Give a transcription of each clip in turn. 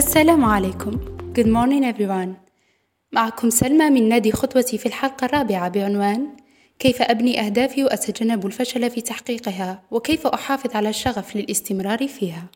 السلام عليكم. Good morning everyone. معكم سلمى من نادي خطوتي في الحلقة الرابعة بعنوان كيف أبني أهدافي وأتجنب الفشل في تحقيقها؟ وكيف أحافظ على الشغف للاستمرار فيها؟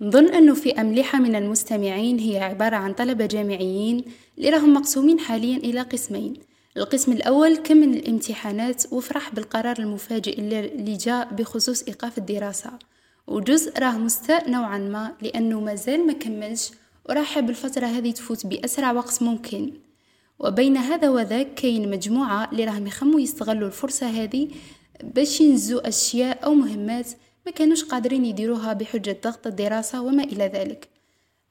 نظن أنه في أملحة من المستمعين هي عبارة عن طلبة جامعيين اللي راهم مقسومين حاليا إلى قسمين. القسم الأول كم من الامتحانات وفرح بالقرار المفاجئ اللي جاء بخصوص إيقاف الدراسة. وجزء راه مستاء نوعا ما لأنه مازال ما كملش وراح بالفترة هذه تفوت بأسرع وقت ممكن. وبين هذا وذاك كاين مجموعة اللي راهم يخموا يستغلوا الفرصة هذه باش ينزوا أشياء أو مهمات ما كانوش قادرين يديروها بحجة ضغط الدراسة وما إلى ذلك.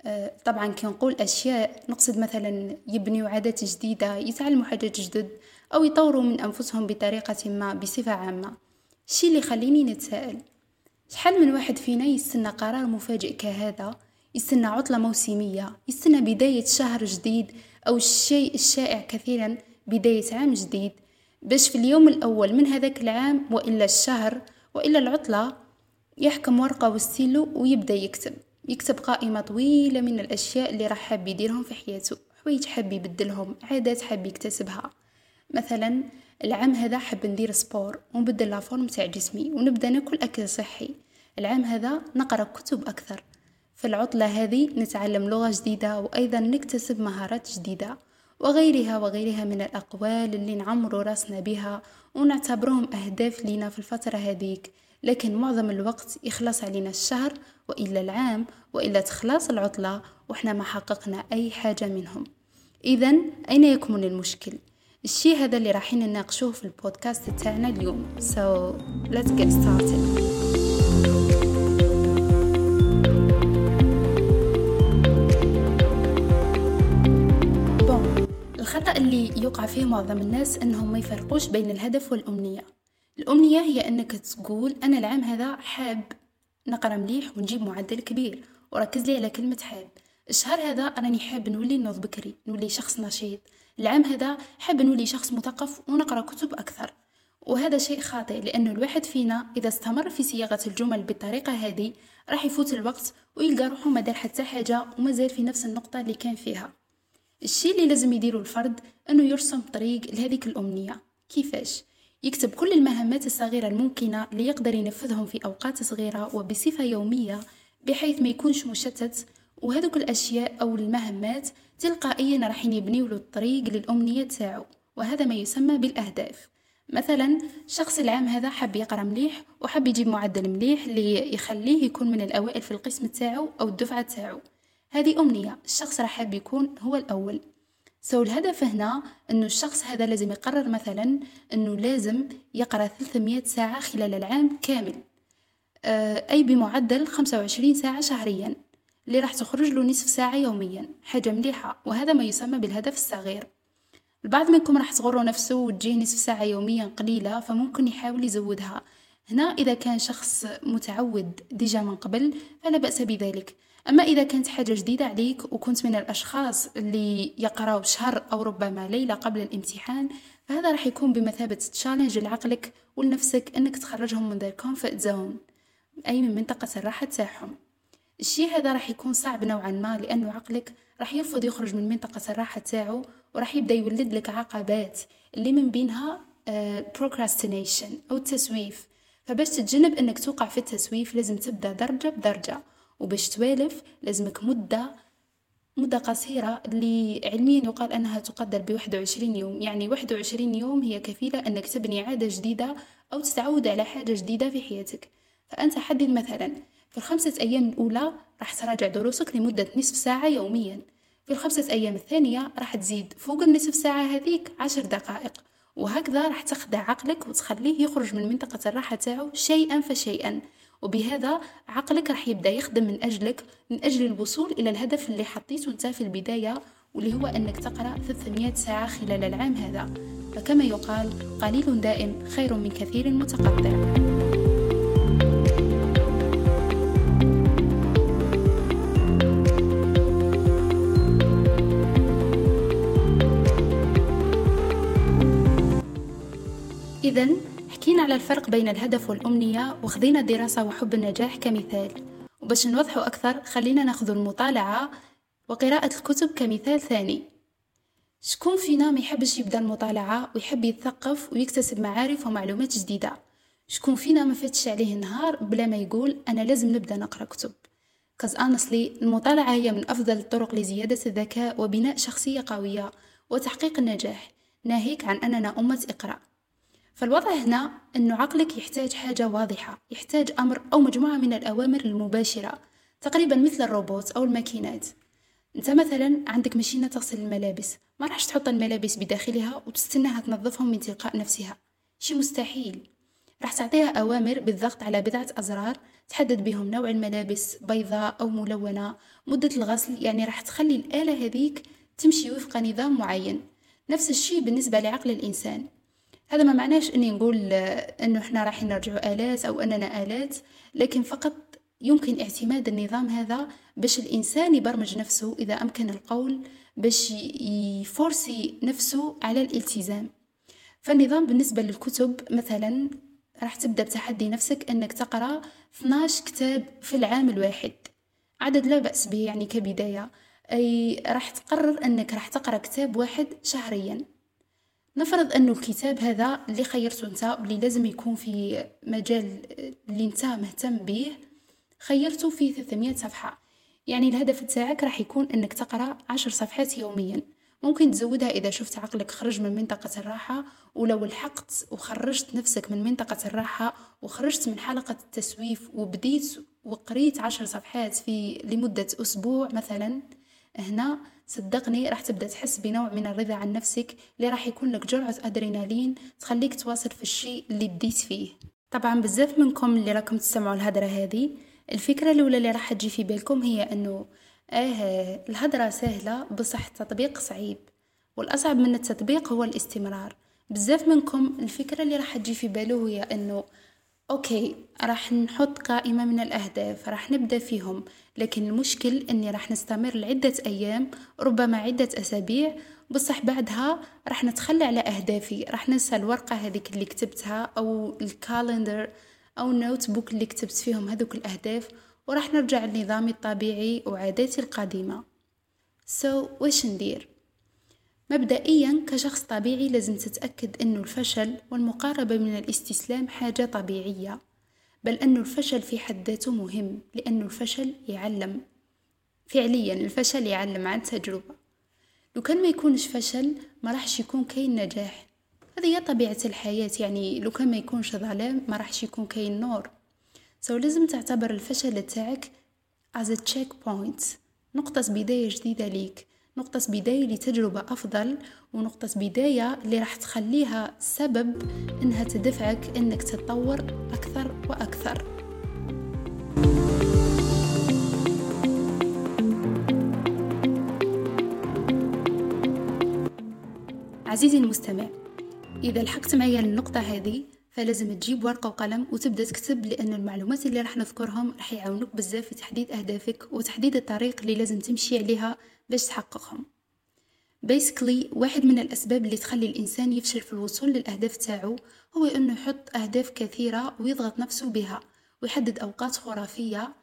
آه، طبعا كي نقول أشياء نقصد مثلا يبنيوا عادات جديدة يتعلموا حاجات جدد أو يطوروا من أنفسهم بطريقة ما بصفة عامة. الشي اللي يخليني نتساءل شحال من واحد فينا يستنى قرار مفاجئ كهذا؟ يستنى عطلة موسمية يستنى بداية شهر جديد أو الشيء الشائع كثيرا بداية عام جديد. باش في اليوم الأول من هذاك العام وإلا الشهر وإلا العطلة يحكم ورقة وستيلو ويبدأ يكتب. يكتب قائمة طويلة من الأشياء اللي راح حاب يديرهم في حياته. حوايج حاب يبدلهم عادات حاب يكتسبها. مثلا العام هذا حاب ندير سبور ونبدل la forme تاع جسمي ونبدا ناكل أكل صحي. العام هذا نقرأ كتب أكثر. في العطلة هذه نتعلم لغة جديدة وأيضا نكتسب مهارات جديدة وغيرها وغيرها من الأقوال اللي نعمرو راسنا بها ونعتبرهم أهداف لينا في الفترة هذيك. لكن معظم الوقت يخلص علينا الشهر وإلا العام وإلا تخلص العطلة وإحنا ما حققنا أي حاجة منهم. إذا أين يكمن المشكل؟ الشيء هذا اللي راحين نناقشوه في البودكاست تاعنا اليوم. So let's get started. الخطأ اللي يقع فيه معظم الناس أنهم ما يفرقوش بين الهدف والأمنية. الأمنية هي أنك تقول أنا العام هذا حاب نقرأ مليح ونجيب معدل كبير وركز لي على كلمة حاب. الشهر هذا راني حاب نولي نوض بكري نولي شخص نشيط. العام هذا حاب نولي شخص مثقف ونقرأ كتب أكثر. وهذا شيء خاطئ لأن الواحد فينا إذا استمر في صياغة الجمل بالطريقة هذه راح يفوت الوقت ويلقى روحه ما دار حتى حاجة ومازال في نفس النقطة اللي كان فيها. الشيء اللي لازم يديره الفرد أنه يرسم طريق لهذيك الأمنية. كيفاش؟ يكتب كل المهمات الصغيرة الممكنة ليقدر ينفذهم في أوقات صغيرة وبصفة يومية بحيث ما يكونش مشتت وهذوك الأشياء أو المهمات تلقائيا راح يبنيو له الطريق للأمنية تاعو وهذا ما يسمى بالأهداف. مثلا شخص العام هذا حب يقرأ مليح وحب يجيب معدل مليح اللي يخليه يكون من الأوائل في القسم تاعو أو الدفعة تاعو. هذه أمنية الشخص راح حاب يكون هو الأول. سو الهدف هنا أنه الشخص هذا لازم يقرر مثلا أنه لازم يقرأ 300 ساعة خلال العام كامل. آه، أي بمعدل 25 ساعة شهريا. اللي راح تخرج له نصف ساعة يوميا حاجة مليحة وهذا ما يسمى بالهدف الصغير. البعض منكم راح تصغروا نفسه وتجيه نصف ساعة يوميا قليلة فممكن يحاول يزودها. هنا إذا كان شخص متعود déjà من قبل فلا بأس بذلك. أما إذا كانت حاجة جديدة عليك وكنت من الأشخاص اللي يقراو شهر أو ربما ليلة قبل الامتحان فهذا راح يكون بمثابة challenge لعقلك ولنفسك أنك تخرجهم من the comfort zone أي من منطقة الراحة تاعهم. الشيء هذا راح يكون صعب نوعا ما لأنه عقلك راح يرفض يخرج من منطقة الراحة تاعو وراح يبدأ يولد لك عقبات اللي من بينها uh, procrastination أو التسويف. فباش تتجنب أنك توقع في التسويف لازم تبدأ درجة بدرجة. وباش توالف لازمك مدة مدة قصيرة اللي علميا يقال أنها تقدر بواحد وعشرين يوم. يعني واحد وعشرين يوم هي كفيلة أنك تبني عادة جديدة أو تتعود على حاجة جديدة في حياتك. فأنت حدد مثلا في الخمسة أيام الأولى راح تراجع دروسك لمدة نصف ساعة يوميا. في الخمسة أيام الثانية راح تزيد فوق النصف ساعة هذيك عشر دقائق. وهكذا راح تخدع عقلك وتخليه يخرج من منطقة الراحة تاعو شيئا فشيئا. وبهذا عقلك راح يبدأ يخدم من أجلك من أجل الوصول إلى الهدف اللي حطيته أنت في البداية واللي هو أنك تقرأ 300 ساعة خلال العام هذا. فكما يقال قليل دائم خير من كثير متقطع. إذا حكينا على الفرق بين الهدف والأمنية وخذينا الدراسة وحب النجاح كمثال. وباش نوضحوا أكثر خلينا ناخذ المطالعة وقراءة الكتب كمثال ثاني. شكون فينا ما يحبش يبدأ المطالعة ويحب يتثقف ويكتسب معارف ومعلومات جديدة؟ شكون فينا ما فاتش عليه النهار بلا ما يقول أنا لازم نبدأ نقرأ كتب؟ Cause honestly المطالعة هي من أفضل الطرق لزيادة الذكاء وبناء شخصية قوية وتحقيق النجاح. ناهيك عن أننا أمة إقراء فالوضع هنا أنه عقلك يحتاج حاجة واضحة يحتاج أمر أو مجموعة من الأوامر المباشرة تقريبا مثل الروبوت أو الماكينات. أنت مثلا عندك ماشينة تغسل الملابس ما راحش تحط الملابس بداخلها وتستناها تنظفهم من تلقاء نفسها. شي مستحيل. راح تعطيها أوامر بالضغط على بضعة أزرار تحدد بهم نوع الملابس بيضاء أو ملونة مدة الغسل يعني راح تخلي الآلة هذيك تمشي وفق نظام معين. نفس الشيء بالنسبة لعقل الإنسان. هذا ما معناش أني نقول أنه إحنا راح نرجع آلات أو أننا آلات لكن فقط يمكن اعتماد النظام هذا باش الإنسان يبرمج نفسه إذا أمكن القول باش يفورسي نفسه على الالتزام. فالنظام بالنسبة للكتب مثلا راح تبدأ بتحدي نفسك أنك تقرأ 12 كتاب في العام الواحد. عدد لا بأس به يعني كبداية. أي راح تقرر أنك راح تقرأ كتاب واحد شهريا. نفرض أنه الكتاب هذا اللي خيرته أنت واللي لازم يكون في مجال اللي أنت مهتم به خيرته في 300 صفحة. يعني الهدف تاعك راح يكون أنك تقرأ عشر صفحات يوميا. ممكن تزودها إذا شفت عقلك خرج من منطقة الراحة ولو لحقت وخرجت نفسك من منطقة الراحة وخرجت من حلقة التسويف وبديت وقريت عشر صفحات في لمدة أسبوع مثلا هنا صدقني راح تبدأ تحس بنوع من الرضا عن نفسك اللي راح يكون لك جرعة أدرينالين تخليك تواصل في الشيء اللي بديت فيه. طبعا بزاف منكم اللي راكم تسمعوا الهدرة هذه. الفكرة الأولى اللي راح تجي في بالكم هي أنه آه الهدرة سهلة بصح التطبيق صعيب والأصعب من التطبيق هو الاستمرار. بزاف منكم الفكرة اللي راح تجي في باله هي أنه أوكي راح نحط قائمة من الأهداف راح نبدأ فيهم لكن المشكل أني راح نستمر لعدة أيام ربما عدة أسابيع بصح بعدها راح نتخلى على أهدافي راح ننسى الورقة هذيك اللي كتبتها أو ال calendar أو ال notebook اللي كتبت فيهم هذوك الأهداف وراح نرجع لنظامي الطبيعي وعاداتي القديمة so so, وش ندير؟ مبدئيا كشخص طبيعي لازم تتأكد أنه الفشل والمقاربة من الاستسلام حاجة طبيعية بل أنه الفشل في حد ذاته مهم لأنه الفشل يعلم. فعليا الفشل يعلم عن تجربة. لو كان ما يكونش فشل ما راحش يكون كاين نجاح. هذه هي طبيعة الحياة يعني لو كان ما يكونش ظلام ما راحش يكون كاين نور. سو لازم تعتبر الفشل تاعك as a check point نقطة بداية جديدة ليك. نقطة بداية لتجربة أفضل ونقطة بداية اللي راح تخليها سبب إنها تدفعك إنك تتطور أكثر وأكثر. عزيزي المستمع إذا لحقت معايا للنقطة هذه فلازم تجيب ورقة وقلم وتبدأ تكتب لأن المعلومات اللي راح نذكرهم راح يعاونوك بزاف في تحديد أهدافك وتحديد الطريق اللي لازم تمشي عليها باش تحققهم. Basically واحد من الأسباب اللي تخلي الإنسان يفشل في الوصول للأهداف تاعو هو أنه يحط أهداف كثيرة ويضغط نفسه بها ويحدد أوقات خرافية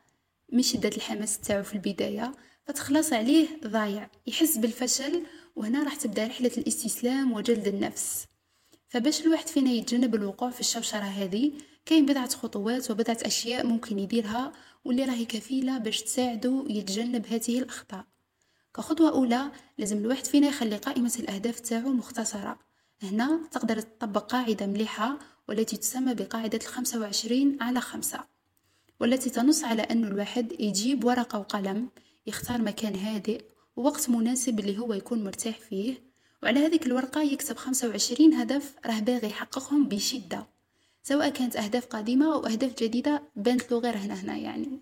من شدة الحماس تاعو في البداية فتخلص عليه ضايع يحس بالفشل وهنا راح تبدأ رحلة الاستسلام وجلد النفس. فباش الواحد فينا يتجنب الوقوع في الشوشرة هذه كاين بضعة خطوات وبضعة أشياء ممكن يديرها واللي راهي كفيلة باش تساعده يتجنب هذه الأخطاء. كخطوة أولى لازم الواحد فينا يخلي قائمة الأهداف تاعو مختصرة. هنا تقدر تطبق قاعدة مليحة والتي تسمى بقاعدة الخمسة وعشرين على خمسة والتي تنص على أن الواحد يجيب ورقة وقلم يختار مكان هادئ ووقت مناسب اللي هو يكون مرتاح فيه وعلى هذيك الورقة يكتب خمسة وعشرين هدف راه باغي يحققهم بشدة سواء كانت أهداف قديمة أو أهداف جديدة بانت له غير هنا هنا يعني.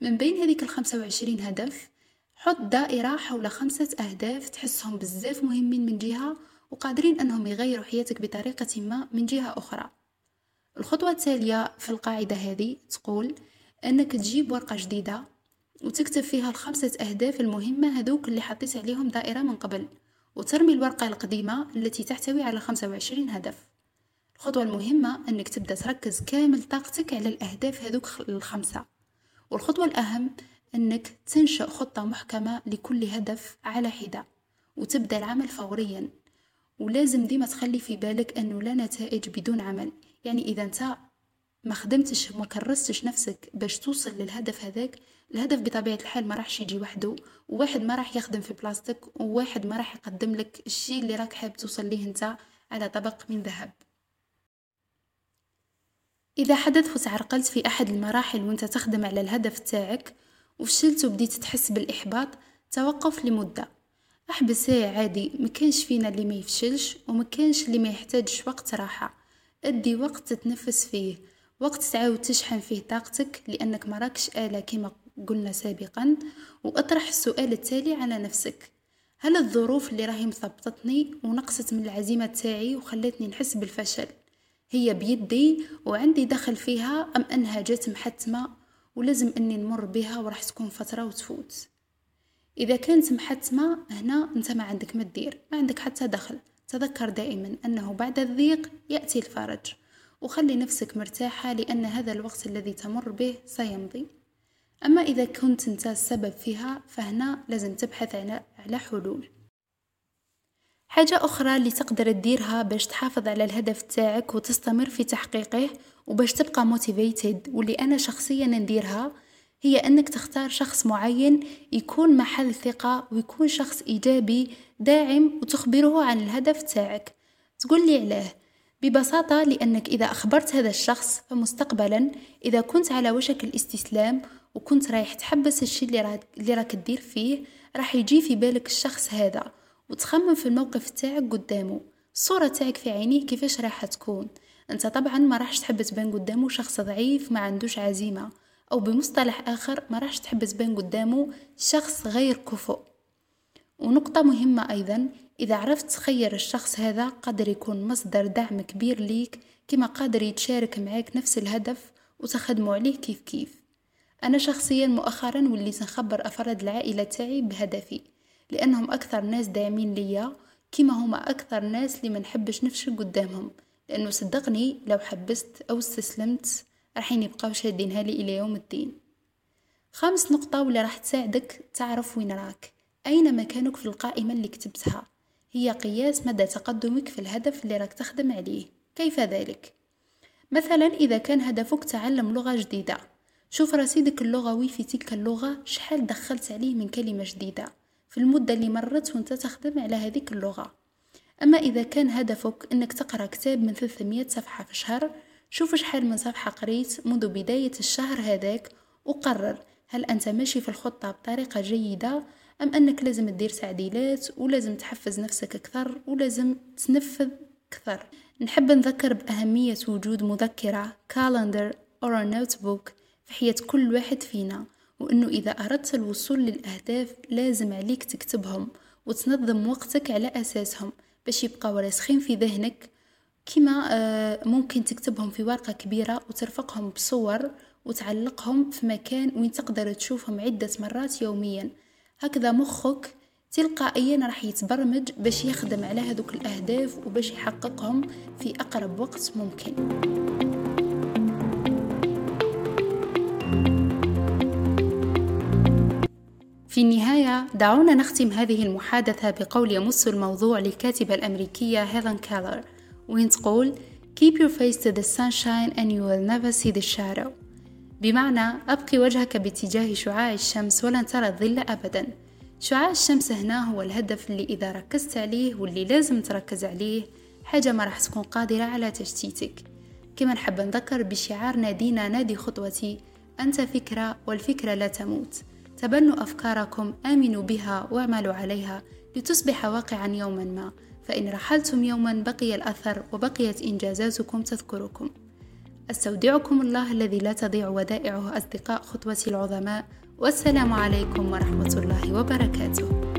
من بين هذيك الخمسة وعشرين هدف حط دائرة حول خمسة أهداف تحسهم بزاف مهمين من جهة وقادرين أنهم يغيروا حياتك بطريقة ما من جهة أخرى. الخطوة التالية في القاعدة هذه تقول أنك تجيب ورقة جديدة وتكتب فيها الخمسة أهداف المهمة هذوك اللي حطيت عليهم دائرة من قبل. وترمي الورقة القديمة التي تحتوي على خمسة وعشرين هدف. الخطوة المهمة أنك تبدأ تركز كامل طاقتك على الأهداف هذوك الخمسة. والخطوة الأهم أنك تنشأ خطة محكمة لكل هدف على حدة وتبدأ العمل فوريا. ولازم ديما تخلي في بالك أنه لا نتائج بدون عمل. يعني إذا أنت ما خدمتش ما كرستش نفسك باش توصل للهدف هذاك. الهدف بطبيعة الحال ما راحش يجي وحده وواحد ما راح يخدم في بلاستيك وواحد ما راح يقدم لك الشيء اللي راك حاب توصل ليه انت على طبق من ذهب. إذا حدث وتعرقلت في أحد المراحل وأنت تخدم على الهدف تاعك وفشلت وبديت تحس بالإحباط توقف لمدة. أحبس عادي مكانش فينا اللي ما يفشلش ومكانش اللي ما يحتاجش وقت راحة. أدي وقت تتنفس فيه. وقت تعاود تشحن فيه طاقتك لأنك مراكش آلة كما قلنا سابقا وأطرح السؤال التالي على نفسك. هل الظروف اللي راهي مثبطتني ونقصت من العزيمة تاعي وخلتني نحس بالفشل هي بيدي وعندي دخل فيها أم أنها جات محتمة ولازم أني نمر بها وراح تكون فترة وتفوت؟ إذا كانت محتمة هنا أنت ما عندك ما تدير ما عندك حتى دخل. تذكر دائما أنه بعد الضيق يأتي الفرج. وخلي نفسك مرتاحة لأن هذا الوقت الذي تمر به سيمضي. أما إذا كنت أنت السبب فيها فهنا لازم تبحث على حلول. حاجة أخرى اللي تقدر تديرها باش تحافظ على الهدف تاعك وتستمر في تحقيقه وباش تبقى motivated واللي أنا شخصيا نديرها هي أنك تختار شخص معين يكون محل ثقة ويكون شخص إيجابي داعم وتخبره عن الهدف تاعك. تقول لي علاه ببساطة لأنك إذا أخبرت هذا الشخص فمستقبلا إذا كنت على وشك الاستسلام وكنت رايح تحبس الشي اللي راك, اللي راك تدير فيه راح يجي في بالك الشخص هذا وتخمم في الموقف تاعك قدامه. الصورة تاعك في عينيه كيفاش راح تكون؟ أنت طبعا ما راحش تحب تبان قدامه شخص ضعيف ما عندوش عزيمة أو بمصطلح آخر ما راحش تحب تبان قدامه شخص غير كفؤ. ونقطة مهمة أيضا إذا عرفت تخير الشخص هذا قادر يكون مصدر دعم كبير ليك كما قادر يتشارك معاك نفس الهدف وتخدموا عليه كيف كيف. أنا شخصيا مؤخرا وليت نخبر أفراد العائلة تاعي بهدفي لأنهم أكثر ناس داعمين ليا كما هما أكثر ناس اللي ما نحبش نفشل قدامهم. لأنه صدقني لو حبست أو استسلمت راح يبقاو شادينها لي إلى يوم الدين. خامس نقطة واللي راح تساعدك تعرف وين راك. أين مكانك في القائمة اللي كتبتها؟ هي قياس مدى تقدمك في الهدف اللي راك تخدم عليه. كيف ذلك؟ مثلا إذا كان هدفك تعلم لغة جديدة. شوف رصيدك اللغوي في تلك اللغة شحال دخلت عليه من كلمة جديدة في المدة اللي مرت وأنت تخدم على هذيك اللغة. أما إذا كان هدفك أنك تقرأ كتاب من 300 صفحة في شهر شوف شحال من صفحة قريت منذ بداية الشهر هذاك وقرر هل أنت ماشي في الخطة بطريقة جيدة أم أنك لازم تدير تعديلات ولازم تحفز نفسك أكثر ولازم تنفذ أكثر. نحب نذكر بأهمية وجود مذكرة calendar أو notebook في حياة كل واحد فينا وأنه إذا أردت الوصول للأهداف لازم عليك تكتبهم وتنظم وقتك على أساسهم باش يبقاو راسخين في ذهنك. كما آه، ممكن تكتبهم في ورقة كبيرة وترفقهم بصور وتعلقهم في مكان وين تقدر تشوفهم عدة مرات يوميا. هكذا مخك تلقائيا راح يتبرمج باش يخدم على هذوك الأهداف وباش يحققهم في أقرب وقت ممكن. في النهاية دعونا نختم هذه المحادثة بقول يمس الموضوع للكاتبة الأمريكية هيلين كالر وين تقول Keep your face to the sunshine and you will never see the shadow. بمعنى أبقي وجهك باتجاه شعاع الشمس ولن ترى الظل أبدا. شعاع الشمس هنا هو الهدف اللي إذا ركزت عليه واللي لازم تركز عليه حاجة ما راح تكون قادرة على تشتيتك. كما نحب نذكر بشعار نادينا نادي خطوتي أنت فكرة والفكرة لا تموت. تبنوا أفكاركم آمنوا بها واعملوا عليها لتصبح واقعا يوما ما. فإن رحلتم يوما بقي الأثر وبقيت إنجازاتكم تذكركم. أستودعكم الله الذي لا تضيع ودائعه أصدقاء خطوة العظماء والسلام عليكم ورحمة الله وبركاته.